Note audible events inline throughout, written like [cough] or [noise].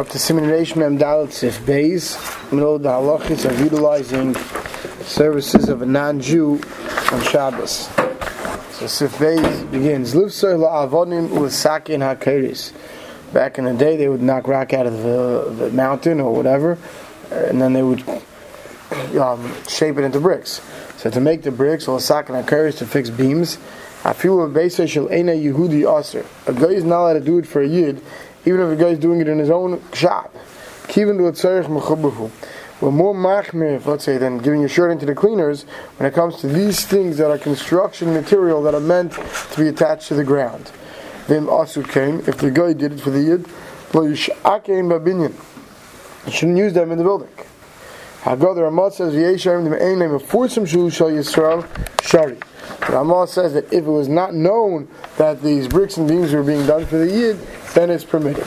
We're up to Simonation Mem Dalit Sif Beis. We know the halachis of utilizing services of a non-Jew on Shabbos. So Sif Beis begins. Lufsar la'avonim u'sakin. Back in the day, they would knock rock out of the, the mountain or whatever, and then they would um, shape it into bricks. So to make the bricks, or sakin ha'keris to fix beams, I feel a beisa shel ena Yehudi aser. A guy is not allowed to do it for a yid even if a guy is doing it in his own shop. Kivin to tzarich mechubahu. We're more machmir, let's say, than giving your shirt into the cleaners when it comes to these things that are construction material that are meant to be attached to the ground. Then asu came, if the guy did it for the yid, lo yishakein babinyan. You shouldn't use them in the building. Haggadah Ramah says, "V'yesharim the name of forcem shu shal Yisrael shari." Ramah says that if it was not known that these bricks and beams were being done for the yid, then it's permitted.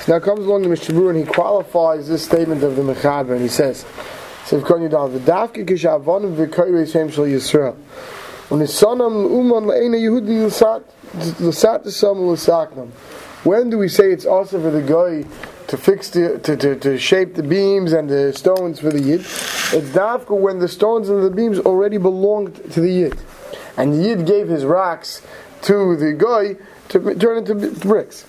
So now comes along the Mishabur and he qualifies this statement of the Mechaber and he says. When do we say it's also for the guy to fix the to, to, to shape the beams and the stones for the yid? It's dafka when the stones and the beams already belonged to the yid, and the yid gave his rocks to the guy to turn into bricks.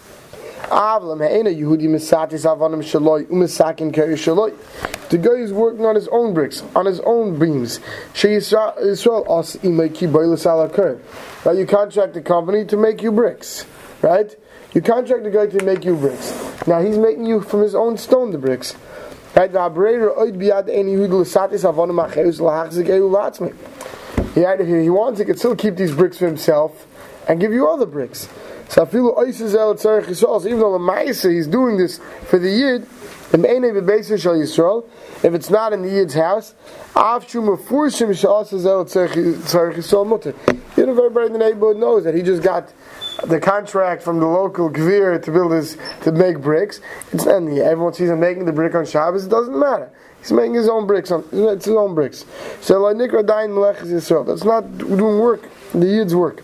The guy is working on his own bricks, on his own beams. Now you contract the company to make you bricks, right? You contract the guy to make you bricks. Now he's making you from his own stone the bricks. Right? He, he wants, he can still keep these bricks for himself and give you other bricks. So even though the Ma'isa he's doing this for the Yid, if it's not in the Yid's house, you know, everybody in the neighborhood knows that he just got the contract from the local gvir to build his to make bricks. It's and everyone sees him making the brick on Shabbos. It doesn't matter. He's making his own bricks. On, it's his own bricks. So like Nikra Dain Melech Yisrael. That's not doing work. The Yid's work.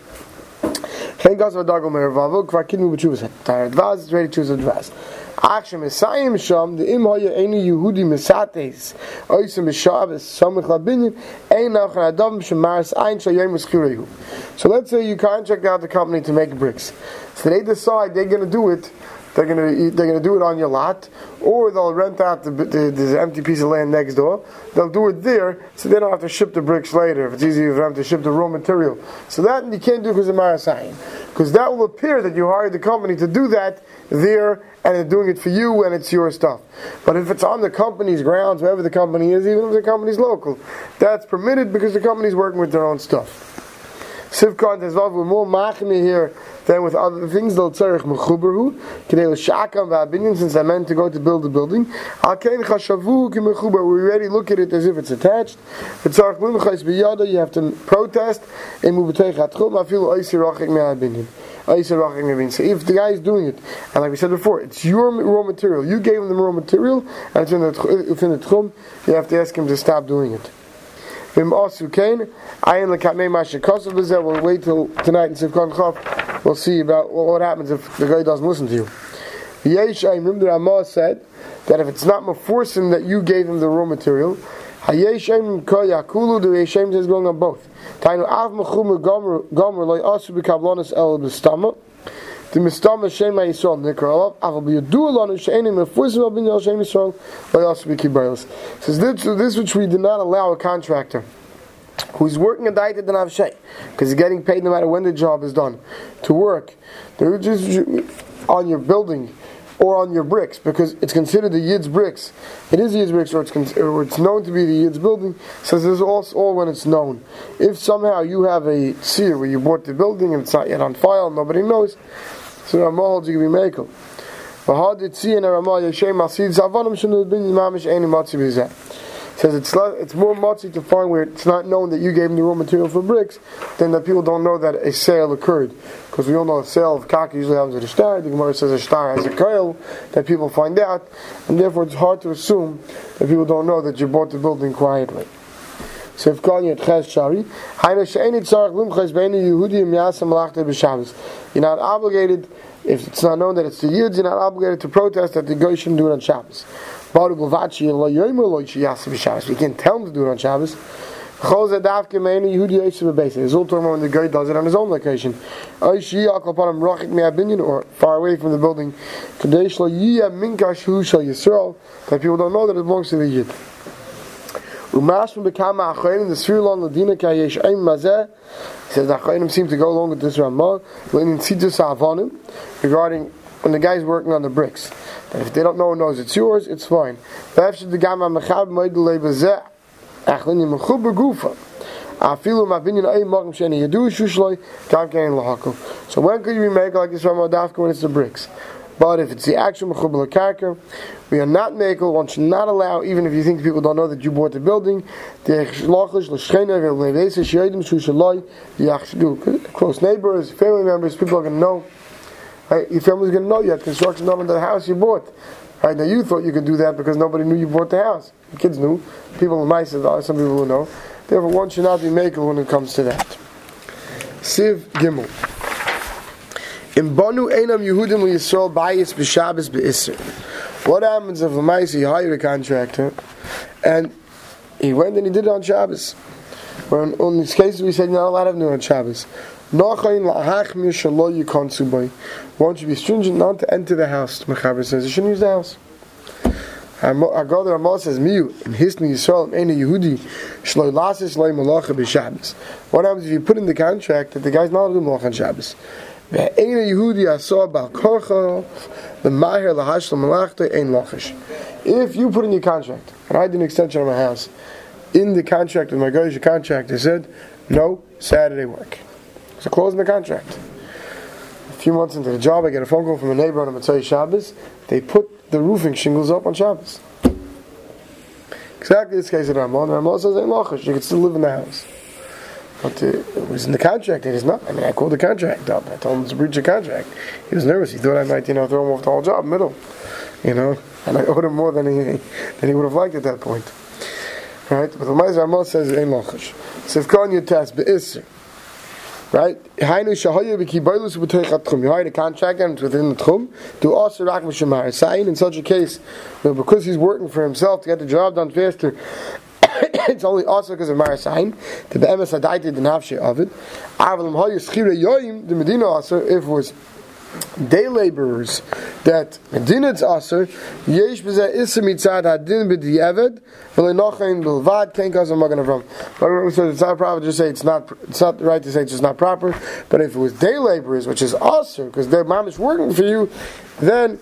Kein gas va dagel mer vavo kvar kin mit chuvas. Da dvaz is ready to choose a dvaz. Achshem Messiah sham ene Yehudi mesates. Ein ein shayim. So let's say you contract out the company to make bricks. So they decide they're going to do it they're gonna they're gonna do it on your lot, or they'll rent out the, the, the, empty piece of land next door. They'll do it there, so they don't have to ship the bricks later. If it's easier for them to ship the raw material, so that you can't do because of Marasayin, because that will appear that you hired the company to do that there, and they're doing it for you, and it's your stuff. But if it's on the company's grounds, wherever the company is, even if the company's local, that's permitted because the company's working with their own stuff. Sivkon has more machmi here than with other things, they'll tzarech mechuberu, k'nei l'shakam v'abinyan, since I meant to go to build a building. Al kein chashavu k'mechuber, we already look at it as if it's attached. V'tzarech l'mechais b'yada, you have to protest, emu b'teich atchum, afilu oisi rachik me'abinyan. So if the guy is doing it, and like we said before, it's your raw material, you gave him the raw material, and it's in the, it's in the tchum, you have to ask him to stop doing it. We'll wait till tonight in Sivkon Chav we'll see about what happens if the guy doesn't listen to you. Yeshayim, the Ramah said that if it's not maforsim that you gave him the raw material, Hayeshem koyakulu, the Yeshem says going on both. Tainu av mechum gomer asu el. The mistama shema Yisrael nikralav aval b'yadu alonu she'enim meforsim al bin yal shem Yisrael loy asu b'kibaylis. Says this, this which we did not allow a contractor who's working a diet than Avshay, because he's getting paid no matter when the job is done, to work just on your building or on your bricks, because it's considered the Yid's bricks. It is Yid's bricks, or it's, con- or it's known to be the Yid's building, says this is all, all when it's known. If somehow you have a seer where you bought the building and it's not yet on file, nobody knows, so Ramah holds you can be. But did see in Ramah Yeshem Asid Zavanim Shanu Bin Mamish Any Matzi Bizeh says it's it's more motzi to find where it's not known that you gave them the raw material for bricks than that people don't know that a sale occurred. Because we all know a sale of kaka usually happens at a star. The Gemara says a star has a coil that people find out, and therefore it's hard to assume that people don't know that you bought the building quietly. Ches Shari. You're not obligated, if it's not known that it's the Yid, you're not obligated to protest that the Goy shouldn't do it on Shabbos. Baruch Lavachi Lo Yomer Lo Yasam B'Shabbos. You can't tell him to do it on Shabbos. Chol Zadaf Gemeinu Yehudi Yosef B'Beis. It's all when the guy does it on his own location. Oish upon him Rachik Me'abinyan, or far away from the building. Kadesh Lo Yiyah Minkash Hu Shal Yisrael. That people don't know that it belongs to the Yid. Umashim bekama achonim the Sfirlon Ladina Kayesh Aim Mazeh. He says the achonim seem to go along with this Ramah. Lenin Tzidus Avonim regarding when the guy's working on the bricks. That if they don't know who knows it's yours, it's fine. Perhaps the Gama Mechab Moed Lebezeh Achlin Yimchu Begufa. Afilu mabinyan ay magam sheni yadu shushloi tam kain lahakol. So when could you remake like this Ramah Dafka when it's the bricks? But if it's the actual mechubal karker, we are not makel. One should not allow, even if you think people don't know that you bought the building, the close neighbors, family members, people are going to know. Right? Your family's going to know you had construction done on the house you bought. Right now, you thought you could do that because nobody knew you bought the house. The kids knew. People in my some people who know. Therefore, one should not be makel when it comes to that. Siv Gimel. In Banu Einam Yehudim Yisrael Bayis B'Isser. What happens if Lamaisi he hired a contractor and he went and he did it on Shabbos? Well, in, in these cases we said you're not allowed to do it on Shabbos. Won't you be stringent not to enter the house? Mechaber says you shouldn't use the house. I go there. Amal says miu in Hisni Yisrael Ein Yehudi Shloi Lasis Shloi Malacha B'Shabbos. What happens if you put in the contract that the guy's not allowed to do Malacha on Shabbos? Ein Lachish. If you put in your contract, and I did an extension on my house, in the contract with my Goyish contract, they said no Saturday work. So closing the contract. A few months into the job, I get a phone call from a neighbor on a Mitzvah Shabbos. They put the roofing shingles up on Shabbos. Exactly this case of Ramon. Ramon says, "Ain't lachish. You can still live in the house." But uh, it was in the contract. It is not. I mean, I called the contract up. I told him to breach a contract. He was nervous. He thought I might, you know, throw him off the whole job, middle. You know, and I owed him more than he than he would have liked at that point. Right? But the Ma'aser Ramon says, "Ain't lachish." Sivkon Yutas be'isr. Right? Hainu shahoyu b'kibailus b'toich atchum. You hired a contractor and it's within the tchum. Do also rak m'shemar. Sayin in such a case, because he's working for himself to get the job done faster, it's only also because of Marasain. The be'emes adaiti the nafshe of it. Avalim hoyu schire yoyim the Medina also if it was day laborers that Medina's aser yesh b'zeh isim mitzad hadin b'di'eved v'leinochein b'lvad ken kazam magen avram. But says it's not proper to say it's not it's not right to say it's just not proper. But if it was day laborers, which is aser because their mom is working for you, then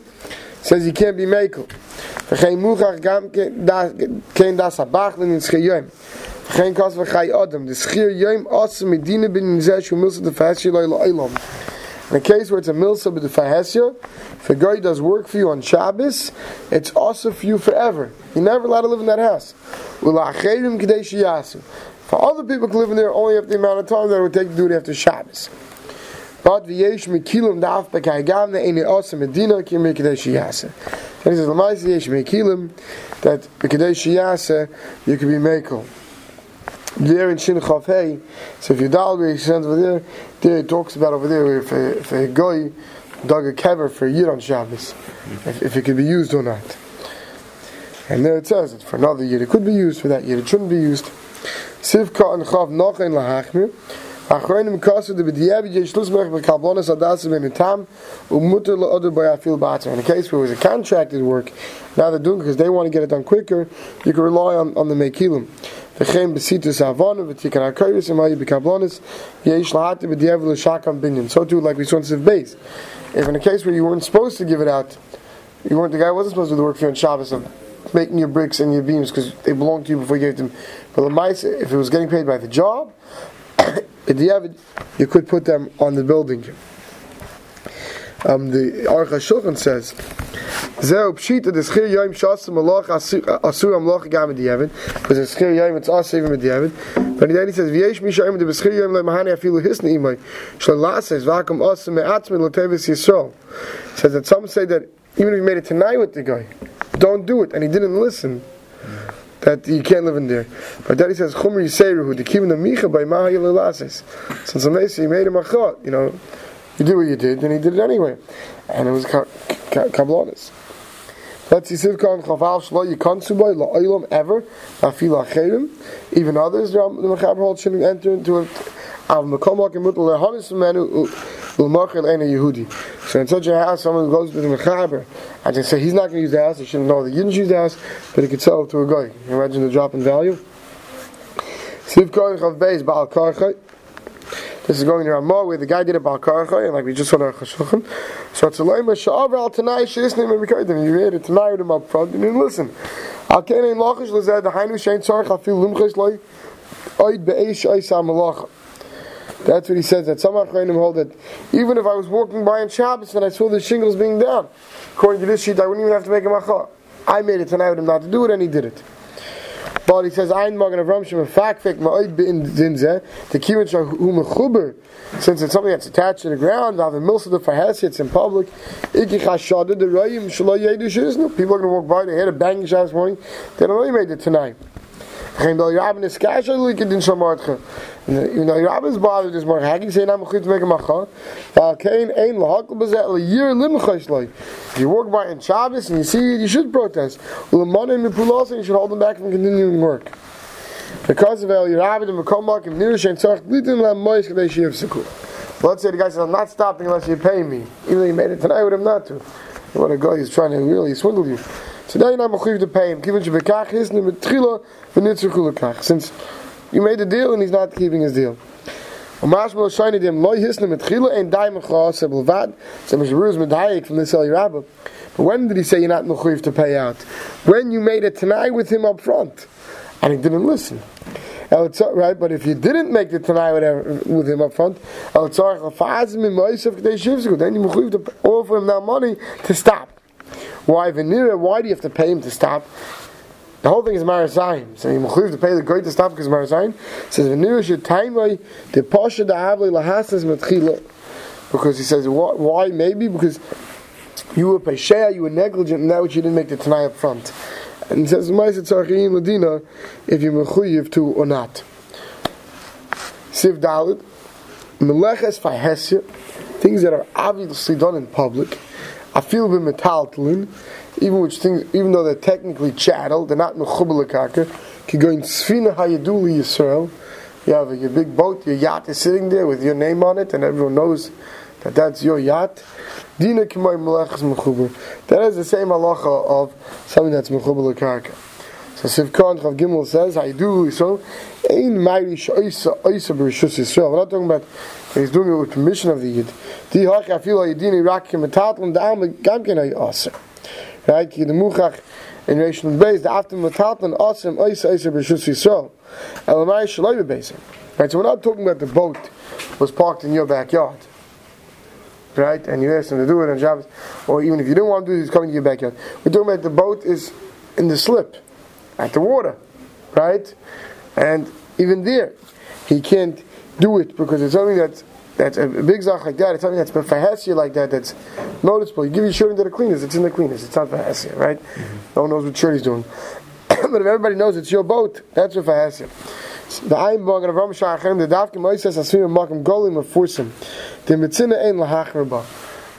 says you can't be makel. V'chein muchach gam kein das habachlin in schiyom. V'chein kas v'chai adam. The schir yom aser medina bin zeh shu milsa de fashi loy lo'olam. In a case where it's a milsa with the fahesya, if a guy does work for you on Shabbos, it's also for you forever. You're never allowed to live in that house. For other people to live in there only after the amount of time that it would take to do it after Shabbos. But v'yesh mekilim daf b'kaygam ne'eni osa medina ki mekadesh yasa. And he says, l'mayis yesh mekilim, that mekadesh yasa, you can be mekel. There in Shin Chav Hey, so if you dial he sends over there, there it talks about over there if a, if a guy dug a kever for a year on Shabbos, if, if it could be used or not. And there it says it for another year. It could be used for that year. It shouldn't be used. Sivka and Chav Nochen Lahachmir. Kasu de b'diyabi yesh lusmech b'kablonis adas b'mitam umuter la'oder b'yafil bater. In a case where it was a contracted work, now they're doing because they want to get it done quicker, you can rely on, on the mekilim. V'chein b'situs avonu v'tikan ha'koyris imayi b'kablonis yesh lahati b'diyavi l'shakam binyan. So too, like we saw in Siv Beis. If in a case where you weren't supposed to give it out, you weren't, the guy wasn't supposed to do the work for you on Shabbos of making your bricks and your beams because they belonged to you before you gave them. But the mice, if it was getting paid by the job, you could put them on the building. Um, the Aruch HaShulchan says, Zeu pshita the schir yoim shasim malach asur amlach gam diavad because the schir it's also even diavad. But then he says v'yesh mishayim the schir yoim lemahani afilu hisni imay shallah says vakum asim me'atzmin l'tevis yisrael. Says that some say that even if you made it tonight with the guy, don't do it, and he didn't listen. That you can't live in there. But Daddy says, Chumri Yiseiruhu, the Kivin Micha by Mahayil Elasis. Since Amesi, he made him a chot, you know, you did what you did, and he did it anyway. And it was Kabbalahs. Let's see Sivkon Chaval Shlo Yikansubai La Oilam ever Afila Cherim. Even others the Mechaber shouldn't enter into it. Av Mekomak and Mutal Lehanis Menu. So in such a house, someone goes to the Mechaber I can say he's not going to use the house. He shouldn't know that you didn't use the house, but he could sell it to a guy. Imagine the drop in value? This is going to Ramah where the guy did a Balkarcha, and like we just saw in our Chashukhan. So it's a Lema Sha'av al Tanai Shisnim and Rikaidim. You read it tonight with him up front, and then listen. Al Kenein Lachish Lazad, the Hainu Shein Tzarech Afil Lumchis Loi, Oid Be'esh Ois HaMalacha. That's what he says. That some Achreinim hold that even if I was walking by on Shabbos and I saw the shingles being down, according to this sheet, I wouldn't even have to make a macha. I made it tonight with him not to do it, and he did it. But he says, Ein Magen Avram Shem Fakfik Ma'oid Bin Dinzeh, the Kirin Shahu Mechuber, since it's something that's attached to the ground, I've a milsa the Fahesi, it's in public, Iki Chashada, the Rayim, Shalai Yedu Shiznu. People are going to walk by, they had a banging shot this morning, they don't know you made it tonight. Geen bel Rabin is kasha like in. You know, Rabin is bothered this morning. How can you say I'm going to make a macha? If you walk by in Shabbos and you see it, you should protest. And you should hold them back from continuing work. Because of El Yerabin and Mekomak and Nirish and Tzach, Litin Lam Mois Kadesh Yiv Let's say the guy says, I'm not stopping unless you pay me. Even though you made it tonight with him not to. What a guy, he's trying to really swindle you. So now you're not mechuyev to pay him. Since you made the deal and he's not keeping his deal. From. But when did he say you're not mechuyev to pay out? When you made it tonight with him up front. And he didn't listen. Right, but if you didn't make the Tanai with him up front, then you to offer him that money to stop. Why Venira? Why do you have to pay him to stop? The whole thing is Marasayim. So you have to pay the to stop because Marasayim says Venira should time the Pasha the Havli Lahasas Matchila. Because he says, why? Maybe because you were Pesheya, you were negligent, and that which you didn't make the Tanai up front. And he says, Maisa Tzarchiyim Ladina, if you're Mechuyiv to or not. Siv Dalit, Meleches Fahesya, things that are obviously done in public. I feel b'metaltalin, even which things, even though they're technically chattel, they're not mechubelakaka. Can go in sfina hayaduli Yisrael. You have your big boat, your yacht is sitting there with your name on it, and everyone knows that that's your yacht. Dina k'may melechas mechuber. That is the same halacha of something that's mechubelakaka. So Sivkon Chav Gimel says, Hayaduli Yisrael, ein mayri sh'oisa oisa b'rishus Yisrael. We're not talking about he's doing it with permission of the Yid. Di hach afilo yidini rakim metatlim da'am gamken ay aser. Right? The muchach in Rishon Beis, the after metatlim asim oisa oisa b'rishus Yisrael. Elamai shaloi b'besim. Right? So we're not talking about the boat was parked in your backyard. Right? And you asked him to do it on Shabbos. Or even if you didn't want to do it, he's coming to your backyard. We're talking about the boat is in the slip, at the water. Right? And even there, he can't do it because it's something that's that's a big zach like that. It's something that's befahesia like that. That's noticeable. You give your shirt into the cleaners. It's in the cleaners. It's not fahesia, right? Mm-hmm. No one knows what shirt he's doing. [coughs] but if everybody knows it's your boat, that's a fahesia. The Ayin Bog and Avram Shachem, the Davkim Moises Asim Makim Golim Mefursim, the Mitzina Ein Lahachraba.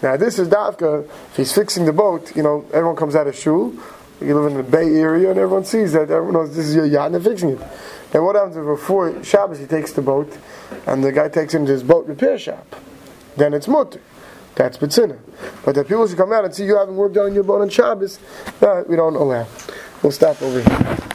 Now this is Davka, if he's fixing the boat, you know, everyone comes out of shul, you live in the Bay Area and everyone sees that, everyone knows this is your yacht and they're fixing it. And what happens if before Shabbos he takes the boat and the guy takes him to his boat repair shop? Then it's mutter. That's betzina. But the people should come out and see you having work done on your boat on Shabbos, that we don't allow. We'll stop over here.